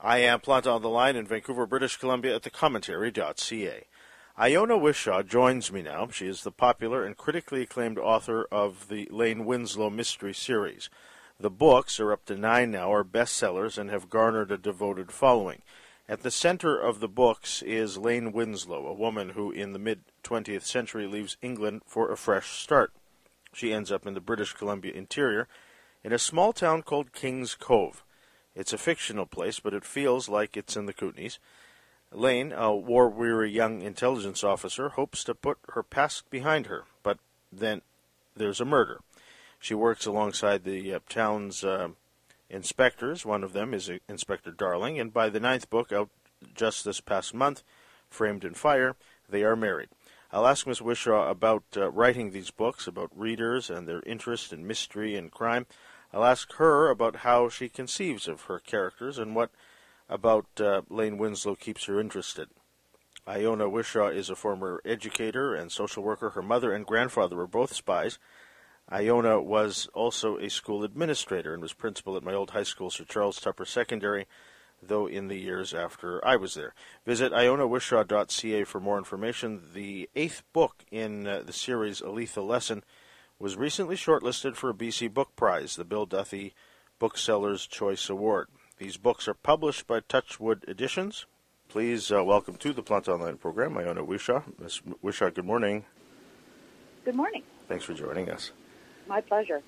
I am Planta on the line in Vancouver, British Columbia at thecommentary.ca. Iona Whishaw joins me now. She is the popular and critically acclaimed author of the Lane Winslow mystery series. The books are up to nine now, are bestsellers, and have garnered a devoted following. At the center of the books is Lane Winslow, a woman who, in the mid 20th century, leaves England for a fresh start. She ends up in the British Columbia interior in a small town called Kings Cove. It's a fictional place, but it feels like it's in the Kootenays. Lane, a war weary young intelligence officer, hopes to put her past behind her, but then there's a murder. She works alongside the uh, town's uh, inspectors. One of them is uh, Inspector Darling, and by the ninth book, out just this past month, Framed in Fire, they are married. I'll ask Miss Whishaw about uh, writing these books, about readers and their interest in mystery and crime. I'll ask her about how she conceives of her characters and what about uh, Lane Winslow keeps her interested. Iona Whishaw is a former educator and social worker. Her mother and grandfather were both spies. Iona was also a school administrator and was principal at my old high school, Sir Charles Tupper Secondary, though in the years after I was there. Visit ionawhishaw.ca for more information. The eighth book in uh, the series, A Lethal Lesson, was recently shortlisted for a BC Book Prize, the Bill Duthie Booksellers Choice Award. These books are published by Touchwood Editions. Please uh, welcome to the Plant Online program, Iona Whishaw. Ms. Whishaw, good morning. Good morning. Thanks for joining us. My pleasure.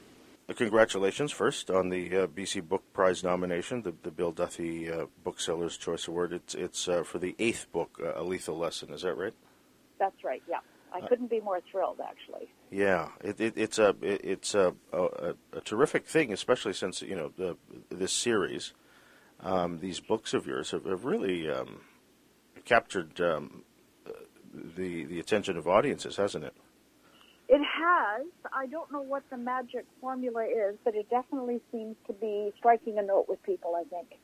Uh, congratulations first on the uh, BC Book Prize nomination, the, the Bill Duthie uh, Booksellers Choice Award. It's it's uh, for the eighth book, uh, A Lethal Lesson. Is that right? That's right. Yeah, I couldn't be more thrilled, actually. Yeah, it, it, it's a it, it's a, a, a terrific thing, especially since you know the this series, um, these books of yours have, have really um, captured um, the the attention of audiences, hasn't it? It has. I don't know what the magic formula is, but it definitely seems to be striking a note with people. I think.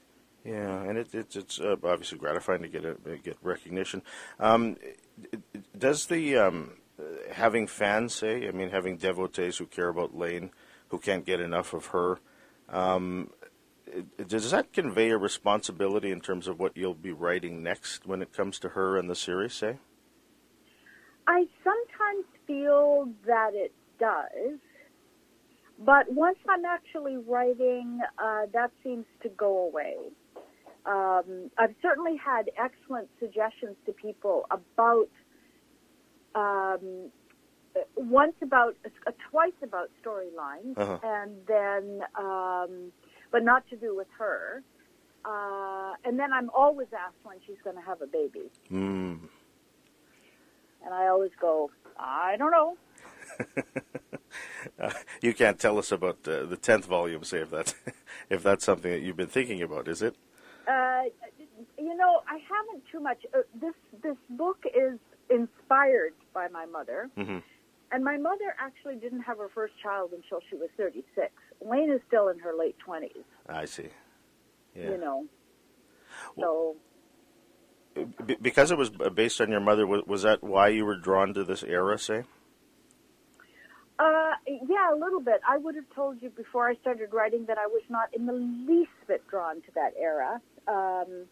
Yeah, and it, it's it's uh, obviously gratifying to get a, get recognition. Um, does the um, having fans say, I mean, having devotees who care about Lane, who can't get enough of her, um, does that convey a responsibility in terms of what you'll be writing next when it comes to her and the series? Say. I sometimes feel that it does, but once I'm actually writing, uh, that seems to go away. Um, I've certainly had excellent suggestions to people about um, once about uh, twice about storylines, Uh-huh. and then um, but not to do with her. Uh, and then I'm always asked when she's going to have a baby, Hmm. and I always go, I don't know. Uh, you can't tell us about uh, the tenth volume, say if that's if that's something that you've been thinking about, is it? Uh, you know, I haven't too much. Uh, this this book is inspired by my mother, Mhm. and my mother actually didn't have her first child until she was 36. Lane is still in her late 20s. I see. Yeah. You know, so B- because it was based on your mother, was, was that why you were drawn to this era? Say. uh, yeah, a little bit. I would have told you before I started writing that I was not in the least bit drawn to that era. Um,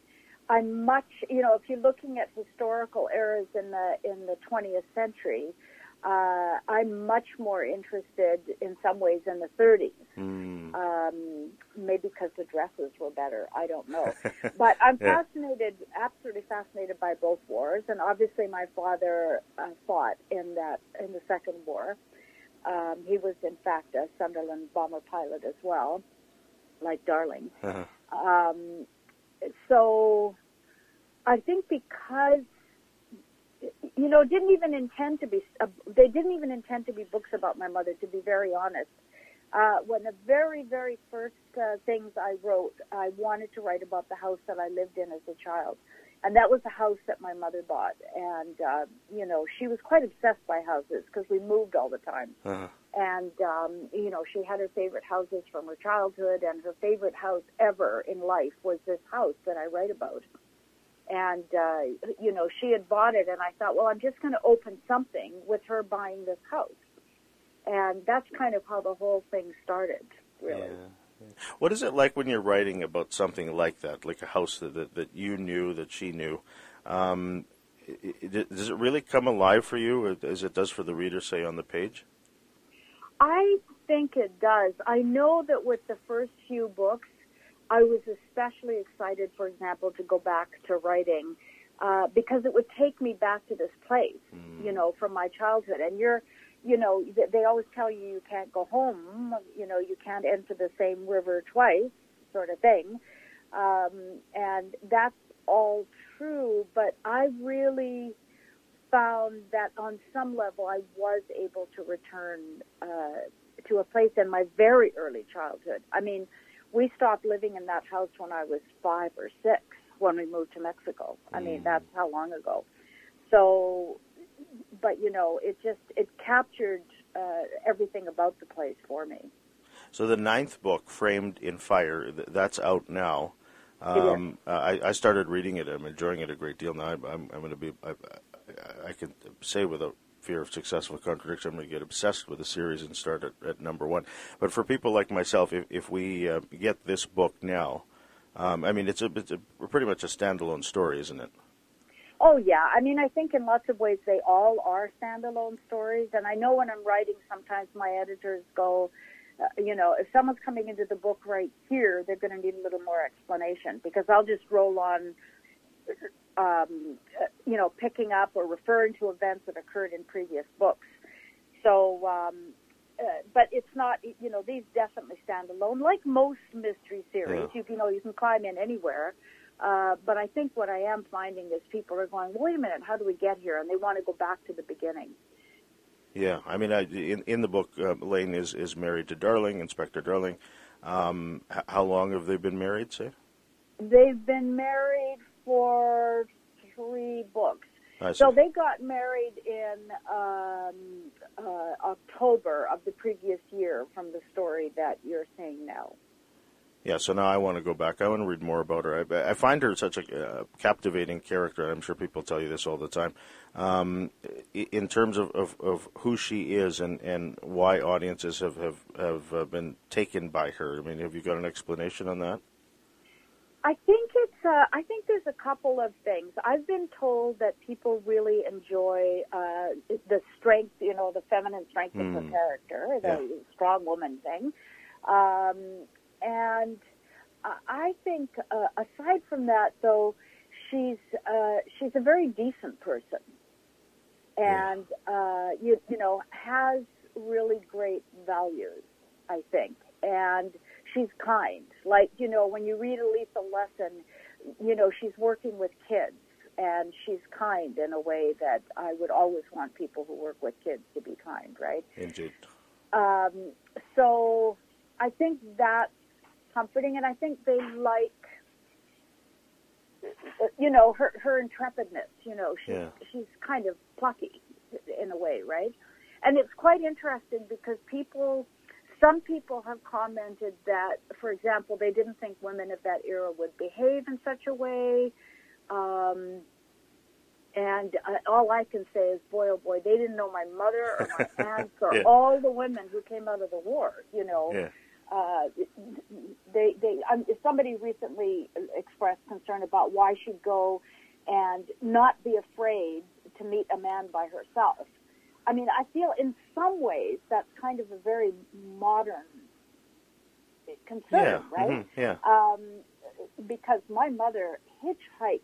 I'm much, you know, if you're looking at historical eras in the in the 20th century, uh, I'm much more interested in some ways in the 30s. Hmm. Um, maybe because the dresses were better. I don't know. but I'm Yeah. fascinated, absolutely fascinated by both wars, and obviously my father uh, fought in that in the Second War. Um, he was, in fact, a Sunderland bomber pilot as well, like Darling. Uh-huh. Um, so I think because you know didn't even intend to be uh, they didn't even intend to be books about my mother to be very honest. Uh, when the very very first uh, things I wrote I wanted to write about the house that I lived in as a child. And that was the house that my mother bought. And uh, you know she was quite obsessed by houses because we moved all the time. Uh-huh. And um, you know she had her favorite houses from her childhood and her favorite house ever in life was this house that i write about and uh, you know she had bought it and i thought well i'm just going to open something with her buying this house and that's kind of how the whole thing started really Yeah. What is it like when you're writing about something like that, like a house that that, that you knew that she knew? Um, does it really come alive for you, as it does for the reader, say on the page? I think it does. I know that with the first few books, I was especially excited, for example, to go back to writing uh, because it would take me back to this place, mm. you know, from my childhood. And you're, you know, they always tell you you can't go home, you know, you can't enter the same river twice, sort of thing. Um, and that's all true, but I really found that on some level I was able to return uh, to a place in my very early childhood. I mean, we stopped living in that house when I was five or six when we moved to Mexico. I mean, mm. that's how long ago. So, but you know, it just it captured uh, everything about the place for me. So the ninth book, Framed in Fire, that's out now. Um, I, I, started reading it. I'm enjoying it a great deal now. I'm, I'm, I'm going to be. I, I, can say without fear of successful contradiction, I'm going to get obsessed with the series and start at, at number one. But for people like myself, if, if we uh, get this book now, um, I mean, it's a, it's a pretty much a standalone story, isn't it? Oh yeah, I mean, I think in lots of ways they all are standalone stories. And I know when I'm writing, sometimes my editors go, uh, you know, if someone's coming into the book right here, they're going to need a little more explanation because I'll just roll on, um, uh, you know, picking up or referring to events that occurred in previous books. So um, uh, but it's not, you know, these definitely stand alone. Like most mystery series, yeah. you, you know, you can climb in anywhere. Uh, but I think what I am finding is people are going, wait a minute, how do we get here? And they want to go back to the beginning. Yeah, I mean, I, in in the book, uh, Lane is is married to Darling, Inspector Darling. Um, h- how long have they been married? Say. They've been married for three books. So they got married in um, uh, October of the previous year from the story that you're seeing now. Yeah, so now I want to go back. I want to read more about her. I, I find her such a uh, captivating character. I'm sure people tell you this all the time. Um, in terms of, of, of, who she is and, and why audiences have, have, have uh, been taken by her. I mean, have you got an explanation on that? I think it's. Uh, I think there's a couple of things. I've been told that people really enjoy uh, the strength, you know, the feminine strength mm. of her hmm. character, the yeah. strong woman thing, um, and I think uh, aside from that, though, she's uh, she's a very decent person, and uh, you you know has really great values. I think, and she's kind. Like, you know, when you read a lethal lesson, you know, she's working with kids and she's kind in a way that I would always want people who work with kids to be kind, right? Indeed. Um, so I think that's comforting, and I think they like, you know, her her intrepidness. You know, she's yeah. she's kind of plucky in a way, right? And it's quite interesting because people some people have commented that, for example, they didn't think women of that era would behave in such a way. Um, and uh, all I can say is, boy, oh boy, they didn't know my mother or my aunts or yeah. all the women who came out of the war. You know, yeah. uh, they they. Um, somebody recently expressed concern about why she'd go and not be afraid to meet a man by herself. I mean, I feel in some ways that's kind of a very modern concern, yeah. right? Mm-hmm. Yeah. Um, because my mother hitchhiked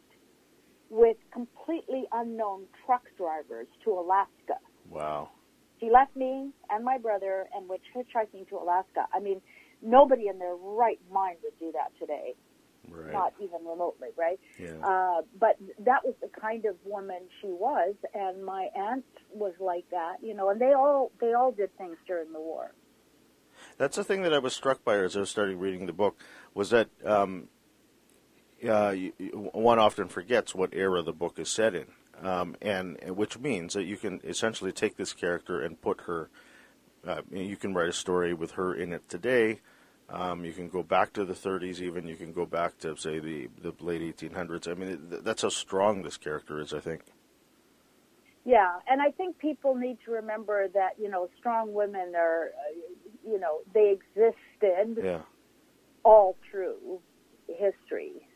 with completely unknown truck drivers to Alaska. Wow. She left me and my brother and went hitchhiking to Alaska. I mean, nobody in their right mind would do that today. Right. Not even remotely, right? Yeah. Uh, but that was the kind of woman she was, and my aunt was like that, you know. And they all they all did things during the war. That's the thing that I was struck by as I was starting reading the book was that um, uh, you, one often forgets what era the book is set in, um, and, and which means that you can essentially take this character and put her. Uh, you can write a story with her in it today um, you can go back to the 30s, even. You can go back to, say, the, the late 1800s. I mean, it, that's how strong this character is, I think. Yeah, and I think people need to remember that, you know, strong women are, uh, you know, they existed. Yeah. all through history,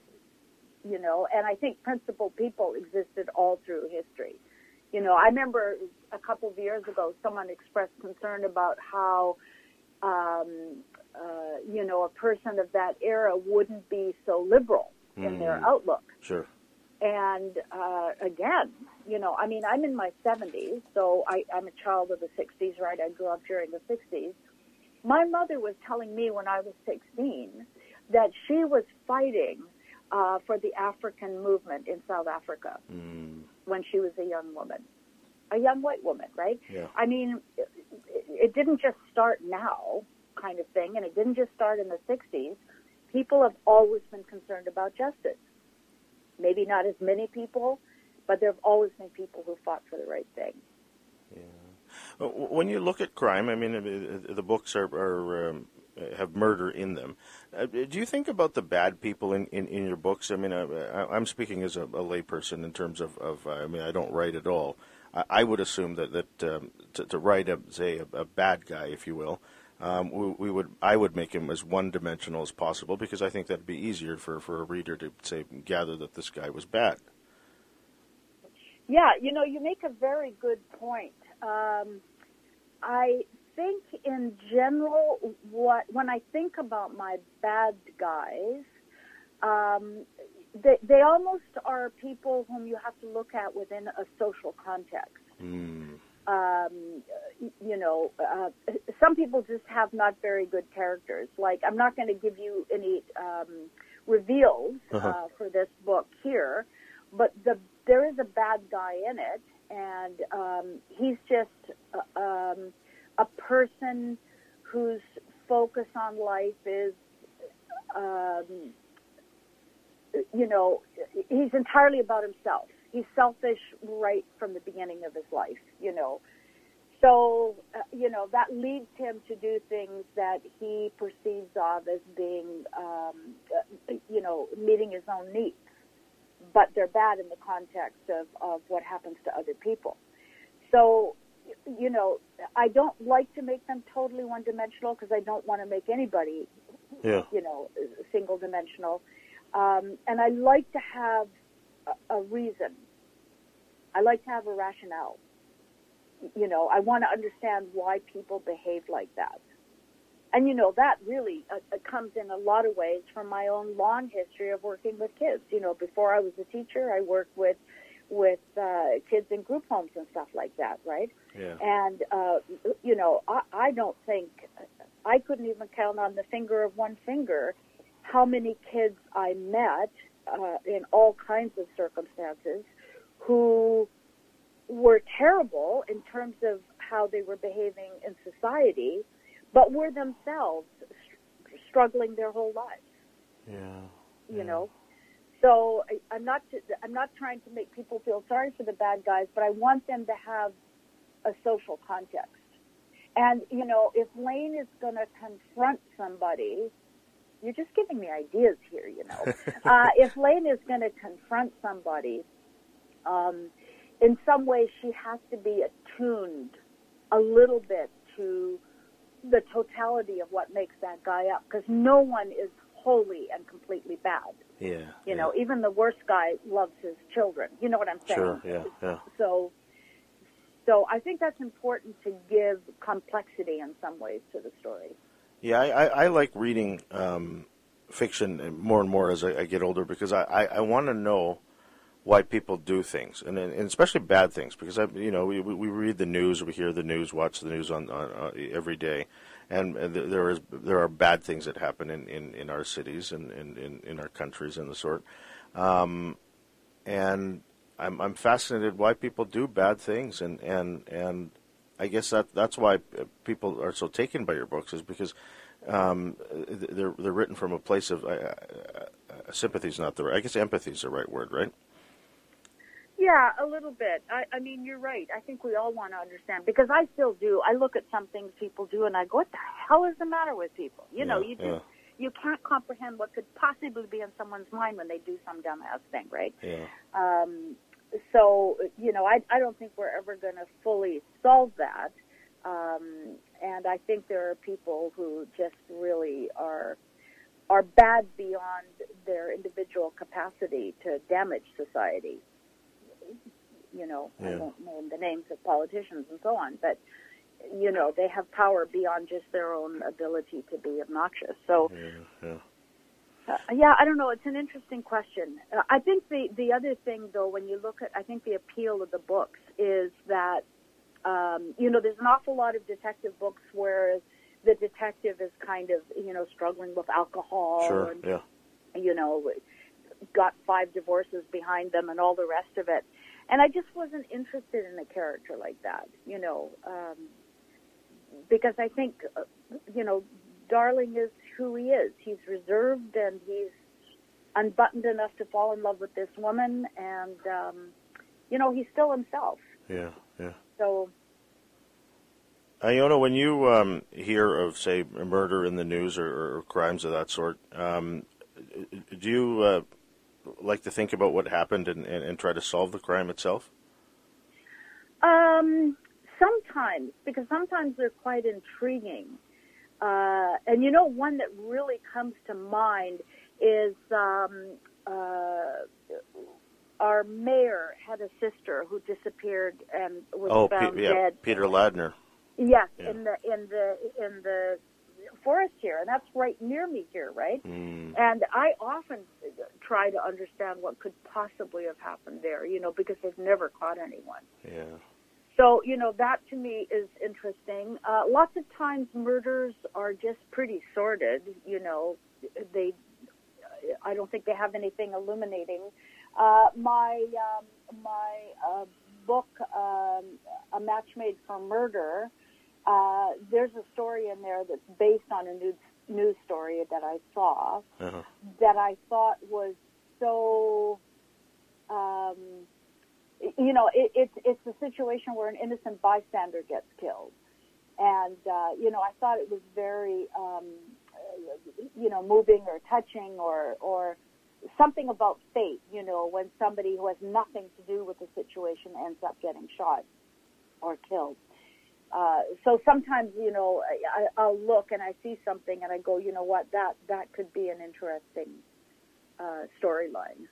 you know, and I think principled people existed all through history. You know, I remember a couple of years ago someone expressed concern about how, um, uh, you know, a person of that era wouldn't be so liberal in their Mm. outlook. Sure. And uh, again, you know, I mean, I'm in my 70s, so I, I'm a child of the 60s, right? I grew up during the 60s. My mother was telling me when I was 16 that she was fighting uh, for the African movement in South Africa Mm. when she was a young woman, a young white woman, right? Yeah. I mean, it, it didn't just start now, kind of thing, and it didn't just start in the 60s. People have always been concerned about justice. Maybe not as many people, but there have always been people who fought for the right thing. Uh, When you look at crime, I mean, uh, the books are, are um, have murder in them. Uh, do you think about the bad people in, in, in your books? I mean, uh, I- I'm speaking as a, a layperson in terms of, of uh, I mean, I don't write at all. I, I would assume that that um, to, to write a say a, a bad guy, if you will, um, we, we would I would make him as one dimensional as possible because I think that'd be easier for, for a reader to say gather that this guy was bad. Yeah, you know, you make a very good point. Um, I think in general, what when I think about my bad guys, um, they, they almost are people whom you have to look at within a social context. Mm. Um, you know, uh, some people just have not very good characters. Like, I'm not going to give you any um, reveals Uh-huh. uh, for this book here, but the there is a bad guy in it, and um, he's just uh, um, a person whose focus on life is, um, you know, he's entirely about himself. He's selfish right from the beginning of his life, you know. So, uh, you know, that leads him to do things that he perceives of as being, um, uh, you know, meeting his own needs. But they're bad in the context of, of what happens to other people. So, you know, I don't like to make them totally one dimensional because I don't want to make anybody Yeah. you know, single dimensional. Um, and I like to have a, a reason. I like to have a rationale. You know, I want to understand why people behave like that. And you know, that really uh, uh, comes in a lot of ways from my own long history of working with kids. You know, before I was a teacher, I worked with with uh, kids in group homes and stuff like that, right? Yeah. And uh, you know, I, I don't think I couldn't even count on the finger of one finger how many kids I met uh, in all kinds of circumstances who were terrible in terms of how they were behaving in society, but were themselves str- struggling their whole lives. Yeah. You Yeah. know, so I, I'm not I'm not trying to make people feel sorry for the bad guys, but I want them to have a social context. And you know, if Lane is going to confront somebody, you're just giving me ideas here. You know, uh, if Lane is going to confront somebody, um, in some way she has to be attuned a little bit to the totality of what makes that guy up, because no one is wholly and completely bad. Yeah. You yeah. know, even the worst guy loves his children. You know what I'm saying? Sure. Yeah. Yeah. So, so I think that's important to give complexity in some ways to the story. Yeah, I, I, I like reading um, fiction more and more as I, I get older because I, I, I want to know why people do things, and, and especially bad things. Because I, you know, we, we read the news, we hear the news, watch the news on, on uh, every day, and, there- is there are bad things that happen in, in, in our cities and in, in, in our countries and the sort. Um, and I'm I'm fascinated why people do bad things, and and and I guess that that's why people are so taken by your books is because um, they're they're written from a place of uh, sympathy is not the right. I guess empathy is the right word, right? Yeah, a little bit. I, I mean, you're right. I think we all want to understand because I still do. I look at some things people do and I go, "What the hell is the matter with people?" You know, Yeah, you just yeah. you can't comprehend what could possibly be in someone's mind when they do some dumbass thing, right? Yeah. Um, so, you know, I, I don't think we're ever going to fully solve that. Um, and I think there are people who just really are are bad beyond their individual capacity to damage society. You know, I Yeah. won't name the names of politicians and so on, but you know, they have power beyond just their own ability to be obnoxious. So, Yeah, yeah. uh, yeah, I don't know. It's an interesting question. Uh, I think the the other thing, though, when you look at, I think the appeal of the books is that, um, you know, there's an awful lot of detective books where the detective is kind of, you know, struggling with alcohol Sure. and Yeah. you know, got five divorces behind them and all the rest of it. And I just wasn't interested in a character like that, you know, um, because I think, uh, you know, Darling is who he is. He's reserved and he's unbuttoned enough to fall in love with this woman, and um, you know, he's still himself. Yeah. Yeah. So Iona, when you um, hear of, say, murder in the news or, or crimes of that sort, um, do you uh, like to think about what happened and, and, and try to solve the crime itself? Um, sometimes, because sometimes they're quite intriguing. Uh, and you know, one that really comes to mind is um, uh, our mayor had a sister who disappeared and was Oh, found Pe- yeah, dead. Peter Ladner. Yes, Yeah. in the in the in the forest here, and that's right near me here, right? Mm, And I often try to understand what could possibly have happened there, you know, because they've never caught anyone. yeah. So, you know, that to me is interesting. Uh, lots of times murders are just pretty sordid, you know, they, I don't think they have anything illuminating. Uh, my, um, my, uh, book, um, A Match Made for Murder, uh, there's a story in there that's based on a news, news story that I saw Uh-huh. that I thought was so, um, you know, it, it's it's a situation where an innocent bystander gets killed, and uh, you know, I thought it was very, um, you know, moving or touching or or something about fate. You know, when somebody who has nothing to do with the situation ends up getting shot or killed. Uh, so sometimes, you know, I, I'll look and I see something and I go, you know what, that that could be an interesting uh, storyline.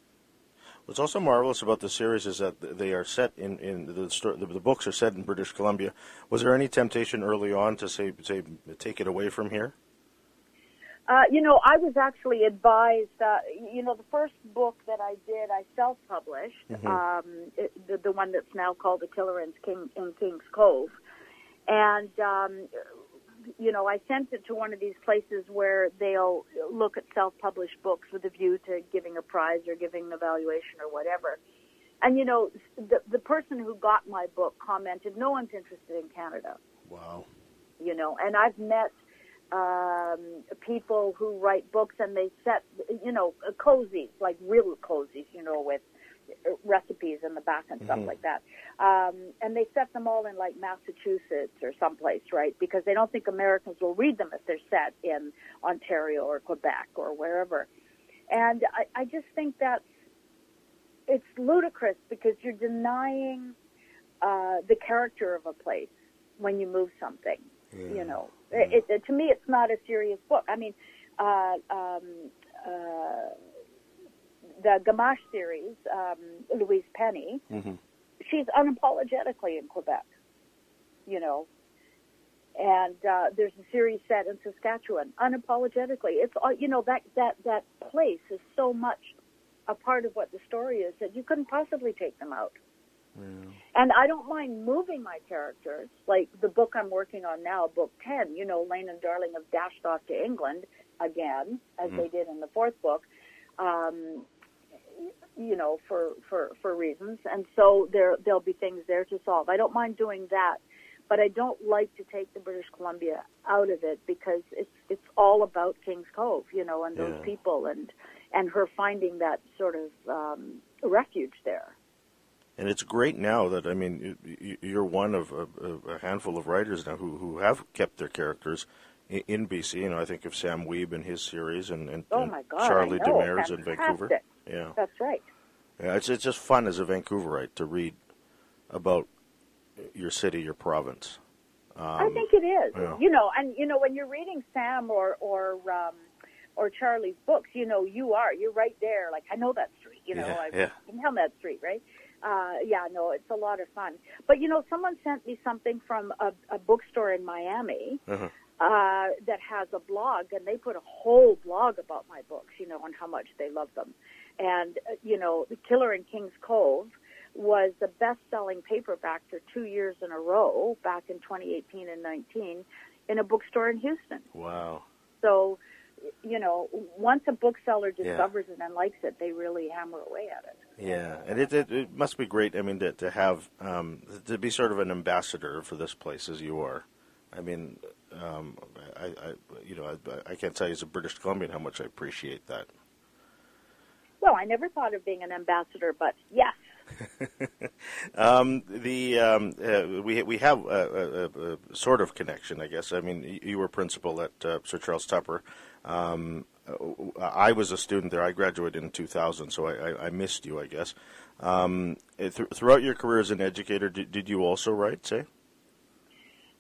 What's also marvelous about the series is that they are set in, in the, the the books are set in British Columbia. Was there any temptation early on to say say take it away from here? Uh, you know, I was actually advised. Uh, you know, the first book that I did, I self-published. Mhm. Um, it, the, the one that's now called The Killer in, King, in Kings Cove, and um, you know, I sent it to one of these places where they'll look at self-published books with a view to giving a prize or giving an evaluation or whatever. And you know, the the person who got my book commented, "No one's interested in Canada." Wow. you know and i've met um people who write books and they set you know cozies like real cozies you know with recipes in the back and stuff Mhm. like that. Um and they set them all in like massachusetts or someplace right? Because they don't think americans will read them if they're set in ontario or quebec or wherever. And i i just think that's it's ludicrous because you're denying uh the character of a place when you move something you know? It, it, to me it's not a serious book. I mean uh um uh the gamache series um louise penny hmm she's unapologetically in quebec you know? And uh there's a series set in saskatchewan unapologetically. It's all you know that that that place is so much a part of what the story is that you couldn't possibly take them out. And I don't mind moving my characters. Like the book I'm working on now, book 10, you know, Lane and Darling have dashed off to England again, as Mhm. they did in the fourth book, um, you know, for, for, for reasons. And so there, there'll be things there to solve. I don't mind doing that, but I don't like to take the British Columbia out of it because it's, it's all about King's Cove, you know, and those Yeah. people and, and her finding that sort of, um, refuge there. And it's great now that I mean you- you- you're one of a, a handful of writers now who, who have kept their characters in, BC. You know, I think of Sam Wiebe and his series, and, and, Oh God, I Charlie. Demers in Vancouver. Yeah, That's right. yeah. It's it's just fun as a Vancouverite to read about your city, your province. Um, I think it is. yeah. You know, and you know when you're reading Sam or or um, or Charlie's books, you know, you are. You're right there. Like I know that street. You know, Yeah, I've yeah. been down that street, right? Uh, yeah, no, it's a lot of fun. But you know, someone sent me something from a, a bookstore in Miami Uh-huh. uh, that has a blog, and they put a whole blog about my books, you know, and how much they love them. And uh, you know, The Killer in Kings Cove was the best-selling paperback for two years in a row, back in 2018 and 19, in a bookstore in Houston. Wow. So, you know, once a bookseller Yeah. discovers it and likes it, they really hammer away at it. Yeah, and it, it it must be great. I mean, to to have um, to be sort of an ambassador for this place as you are. I mean, um, I, I you know I, I can't tell you as a British Columbian how much I appreciate that. Well, I never thought of being an ambassador, but yes. Um, the um, uh, we we have a, a, a sort of connection, I guess. I mean, you, were principal at uh, Sir Charles Tupper. Um, uh, I was a student there. I graduated in 2000, so I, I, I missed you, I guess. Um, th- throughout your career as an educator, did, did you also write? Say,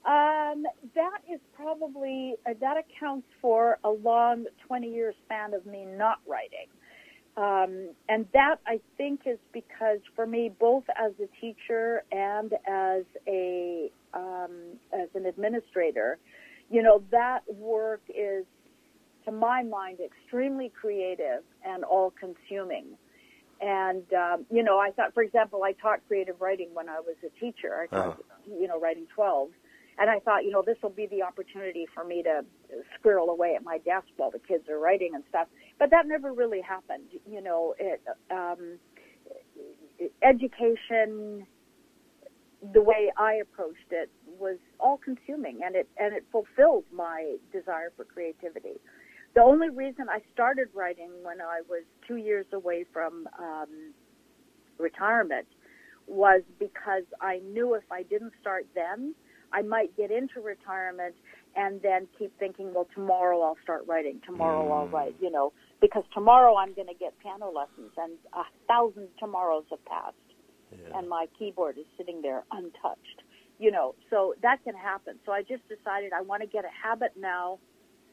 Um, that is probably uh, that accounts for a long 20 year span of me not writing. Um, and that I think is because for me, both as a teacher and as a um, as an administrator, you know, that work is, to my mind, extremely creative and all consuming. And um, you know, I thought, for example, I taught creative writing when I was a teacher. I taught, you know, writing 12. And I thought, you know, this will be the opportunity for me to squirrel away at my desk while the kids are writing and stuff. But that never really happened. You know, it, um, education, the way I approached it was all consuming and it, and it fulfilled my desire for creativity. The only reason I started writing when I was two years away from um, retirement was because I knew if I didn't start then, I might get into retirement and then keep thinking, well, tomorrow I'll start writing. Tomorrow I'll write, you know, because tomorrow I'm going to get piano lessons and a thousand tomorrows have passed yeah. and my keyboard is sitting there untouched, you know, so that can happen. So I just decided I want to get a habit now.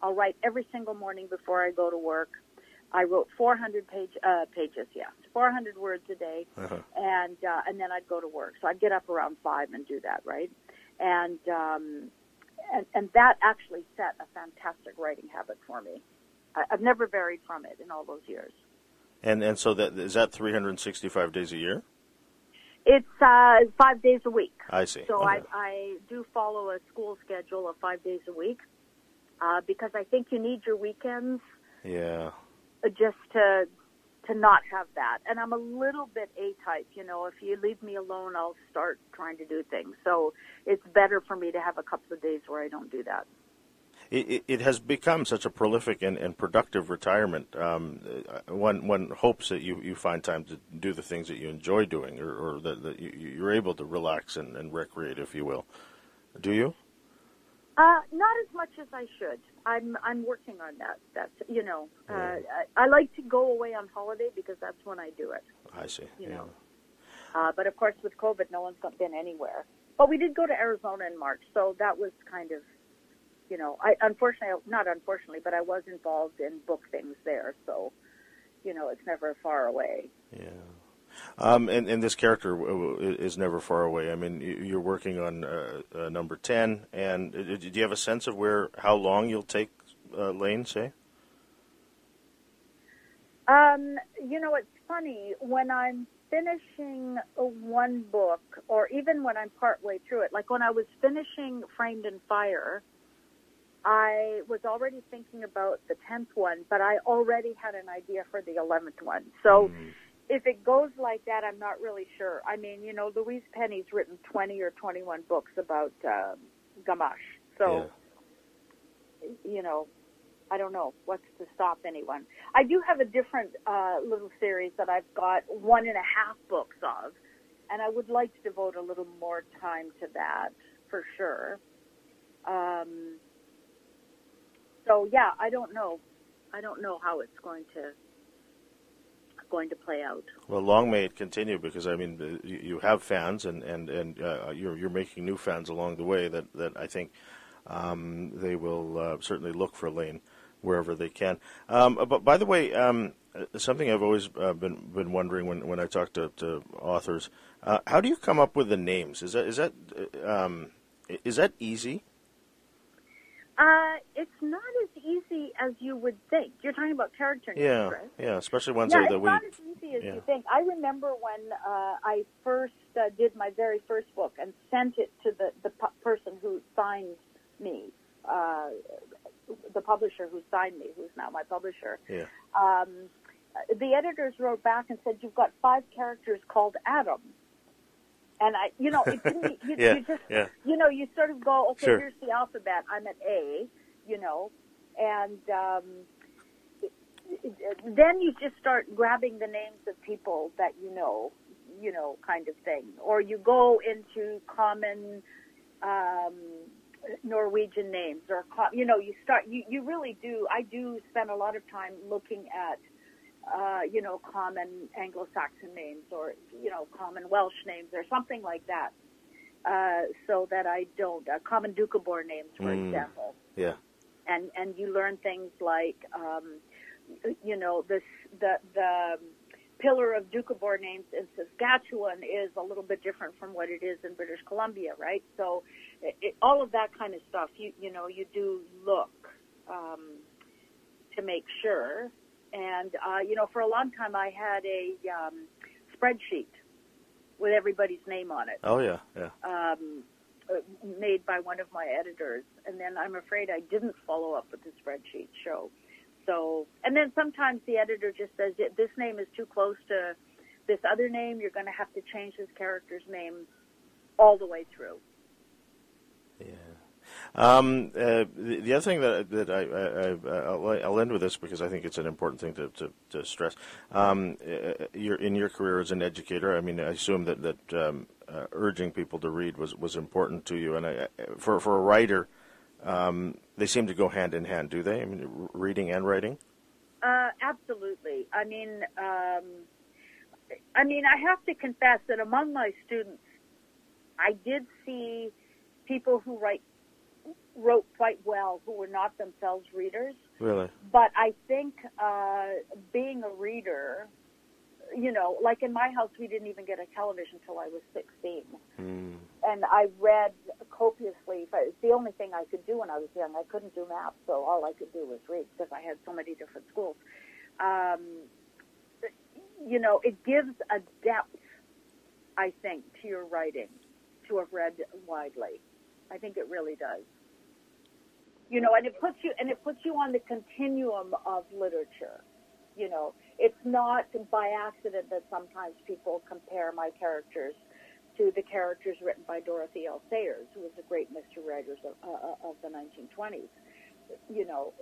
I'll write every single morning before I go to work. I wrote 400 page, uh, pages, yeah, 400 words a day uh-huh. and uh, and then I'd go to work. So I'd get up around five and do that, right? And um, and and that actually set a fantastic writing habit for me. I, I've never varied from it in all those years. and and so that is that 365 days a year. It's uh, five days a week. I see. So Okay. I I do follow a school schedule of five days a week uh, because I think you need your weekends yeah. just to to not have that. And I'm a little bit A type, you know, if you leave me alone, I'll start trying to do things. So it's better for me to have a couple of days where I don't do that. It, it, has become such a prolific and, and productive retirement. Um, uh, one one hopes that you, you find time to do the things that you enjoy doing, or, or that, that you, you're able to relax and, and recreate, if you will. Do you? Uh, not as much as I should. I'm I'm working on that. That's you know, uh, Yeah. I, I like to go away on holiday because that's when I do it. I see. You yeah. know. Uh, but of course, with COVID, no one's been anywhere. But we did go to Arizona in March, so that was kind of, you know, I unfortunately, not unfortunately, but I was involved in book things there, so, you know, it's never far away. Yeah. Um, and, and this character is never far away. I mean, you- you're working on uh, uh, number 10, and uh, do you have a sense of where, how long you'll take uh, Lane, say? Um, you know, it's funny when I'm finishing one book, or even when I'm partway through it. Like when I was finishing Framed in Fire, I was already thinking about the tenth one, but I already had an idea for the eleventh one. So Mm. If it goes like that, I'm not really sure. I mean, you know, Louise Penny's written twenty or twenty-one books about uh, Gamache, so you know, I don't know what's to stop anyone. I do have a different uh, little series that I've got one and a half books of, and I would like to devote a little more time to that for sure. Um, so yeah, I don't know. I don't know how it's going to going to play out. Well, long may it continue because I mean uh, you, have fans and and and uh, you're you're making new fans along the way that that I think um, they will uh, certainly look for Lane wherever they can. Um, but by the way, um, something I've always uh, been been wondering when, when I talk to, to authors, uh, how do you come up with the names? Is that is that um, is that easy? Uh, it's not easy as you would think. You're talking about character names, Yeah, right? yeah, especially ones yeah, that, that it's we. not as easy as yeah. you think. I remember when uh, I first uh, did my very first book and sent it to the the pu- person who signed me, uh, the publisher who signed me, who's now my publisher. Yeah. Um, the editors wrote back and said, "You've got five characters called Adam." And I, you know, it didn't. You, Yeah, you just, yeah. you know, you sort of go, okay, Sure. here's the alphabet. I'm at A, you know, and um, then you just start grabbing the names of people that you know, you know, kind of thing, or you go into common um, Norwegian names, or you know, you start. You you really do. I do spend a lot of time looking at. Uh, you know, common Anglo-Saxon names or, you know, common Welsh names or something like that. Uh, so that I don't, uh, common Doukhobor names, for Mm. example Yeah. And and you learn things like um, you know this the the pillar of Doukhobor names in Saskatchewan is a little bit different from what it is in British Columbia, right? So it, it, all of that kind of stuff, you you know, you do look um, to make sure. And uh, you know, for a long time, I had a um, spreadsheet with everybody's name on it Oh yeah. Yeah. um, made by one of my editors, and then I'm afraid I didn't follow up with the spreadsheet show. So, and then sometimes the editor just says this name is too close to this other name. You're going to have to change this character's name all the way through. Yeah. Um, uh, the, the other thing that that I, I, I I'll, I'll end with this because I think it's an important thing to, to, to stress. Um, uh, in your career as an educator, I mean, I assume that that um, uh, urging people to read was, was important to you, and I, for for a writer, um, they seem to go hand in hand, do they? I mean, reading and writing. Uh, absolutely. I mean, um, I mean, I have to confess that among my students, I did see people who write wrote quite well who were not themselves readers. Really? But I think uh, being a reader, you know, like in my house, we didn't even get a television until I was 16. Mm. And I read copiously. But It's the only thing I could do when I was young. I couldn't do math, so all I could do was read because I had so many different schools. Um, you know, it gives a depth, I think, to your writing to have read widely. I think it really does you know, and it puts you and it puts you on the continuum of literature. You know, it's not by accident that sometimes people compare my characters to the characters written by Dorothy L. Sayers, who was a great mystery writer of, uh, of the 1920s. You know,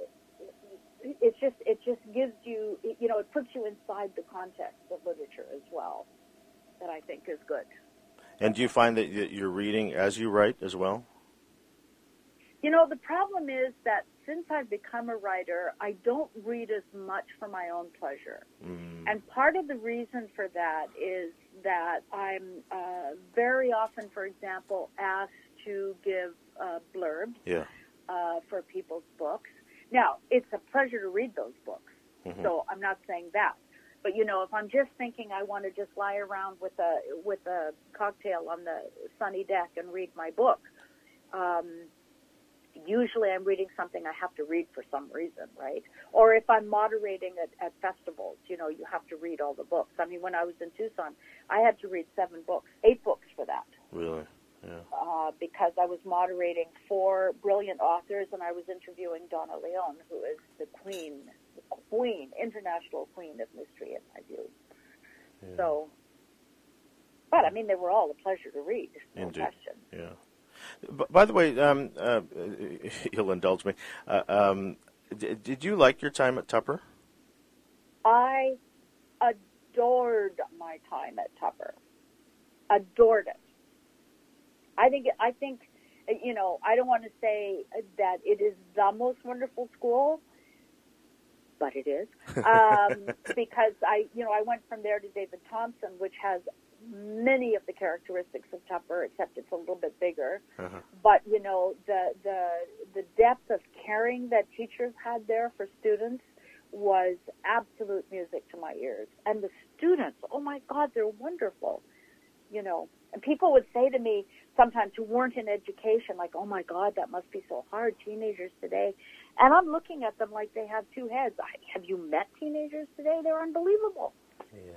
it's just it just gives you you know it puts you inside the context of literature as well. That I think is good. And do you find that you're reading as you write as well? You know, the problem is that since I've become a writer, I don't read as much for my own pleasure. Mm. And part of the reason for that is that I'm uh, very often, for example, asked to give uh, blurbs Yeah. uh, for people's books. Now, it's a pleasure to read those books, Mhm. so I'm not saying that. But you know, if I'm just thinking I want to just lie around with a with a cocktail on the sunny deck and read my book, um, usually I'm reading something I have to read for some reason, right? Or if I'm moderating at, at festivals, you know, you have to read all the books. I mean, when I was in Tucson, I had to read seven books, eight books for that, Really? Yeah. uh, because I was moderating four brilliant authors and I was interviewing Donna Leon, who is the queen, the queen, international queen of mystery in my view. yeah. So, but I mean, they were all a pleasure to read, no Indeed. question. Yeah. By the way, um, uh, you'll indulge me. Uh, um, d- did you like your time at Tupper? I adored my time at Tupper. Adored it. I think I think you know I don't want to say that it is the most wonderful school, but it is um, because I you know I went from there to David Thompson, which has many of the characteristics of Tupper, except it's a little bit bigger. Uh-huh. But you know, the the the depth of caring that teachers had there for students was absolute music to my ears. And the students, oh my God, they're wonderful. You know, and people would say to me sometimes who weren't in education, like, oh my God, that must be so hard, teenagers today. And I'm looking at them like they have two heads. I, have you met teenagers today? They're unbelievable. Yeah.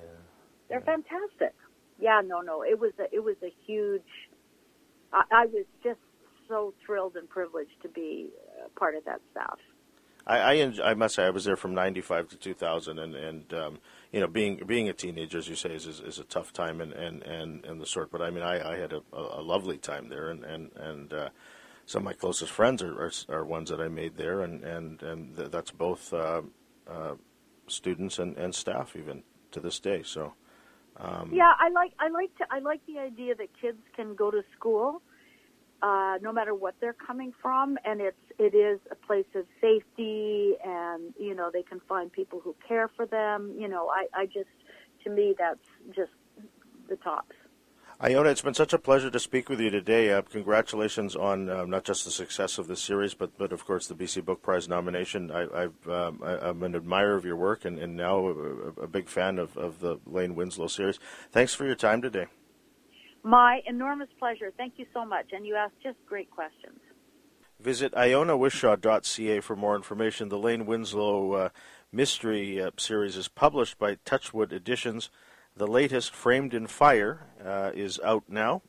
They're fantastic. Yeah, no, no. It was a, it was a huge. I, I was just so thrilled and privileged to be uh, part of that staff. I, I, I must say I was there from '95 to 2000, and and um, you know being being a teenager, as you say, is is, is a tough time and, and, and, and the sort. But I mean, I, I had a, a lovely time there, and and and uh, some of my closest friends are, are, are ones that I made there, and and and th- that's both uh, uh, students and, and staff even to this day. So. Um, Yeah, I like I like to I like the idea that kids can go to school, uh, no matter what they're coming from, and it's it is a place of safety, and you know they can find people who care for them. You know, I I just to me that's just the tops. Iona, it's been such a pleasure to speak with you today. Uh, congratulations on uh, not just the success of this series, but, but of course the BC Book Prize nomination. I, I've, um, I, I'm an admirer of your work and, and now a, a big fan of, of the Lane Winslow series. Thanks for your time today. My enormous pleasure. Thank you so much, and you asked just great questions. Visit ionawhishaw.ca for more information. The Lane Winslow uh, mystery uh, series is published by Touchwood Editions. The latest, Framed in Fire, uh, is out now.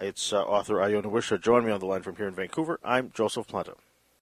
It's uh, author Iona Whishaw. Join me on the line from here in Vancouver. I'm Joseph Planta.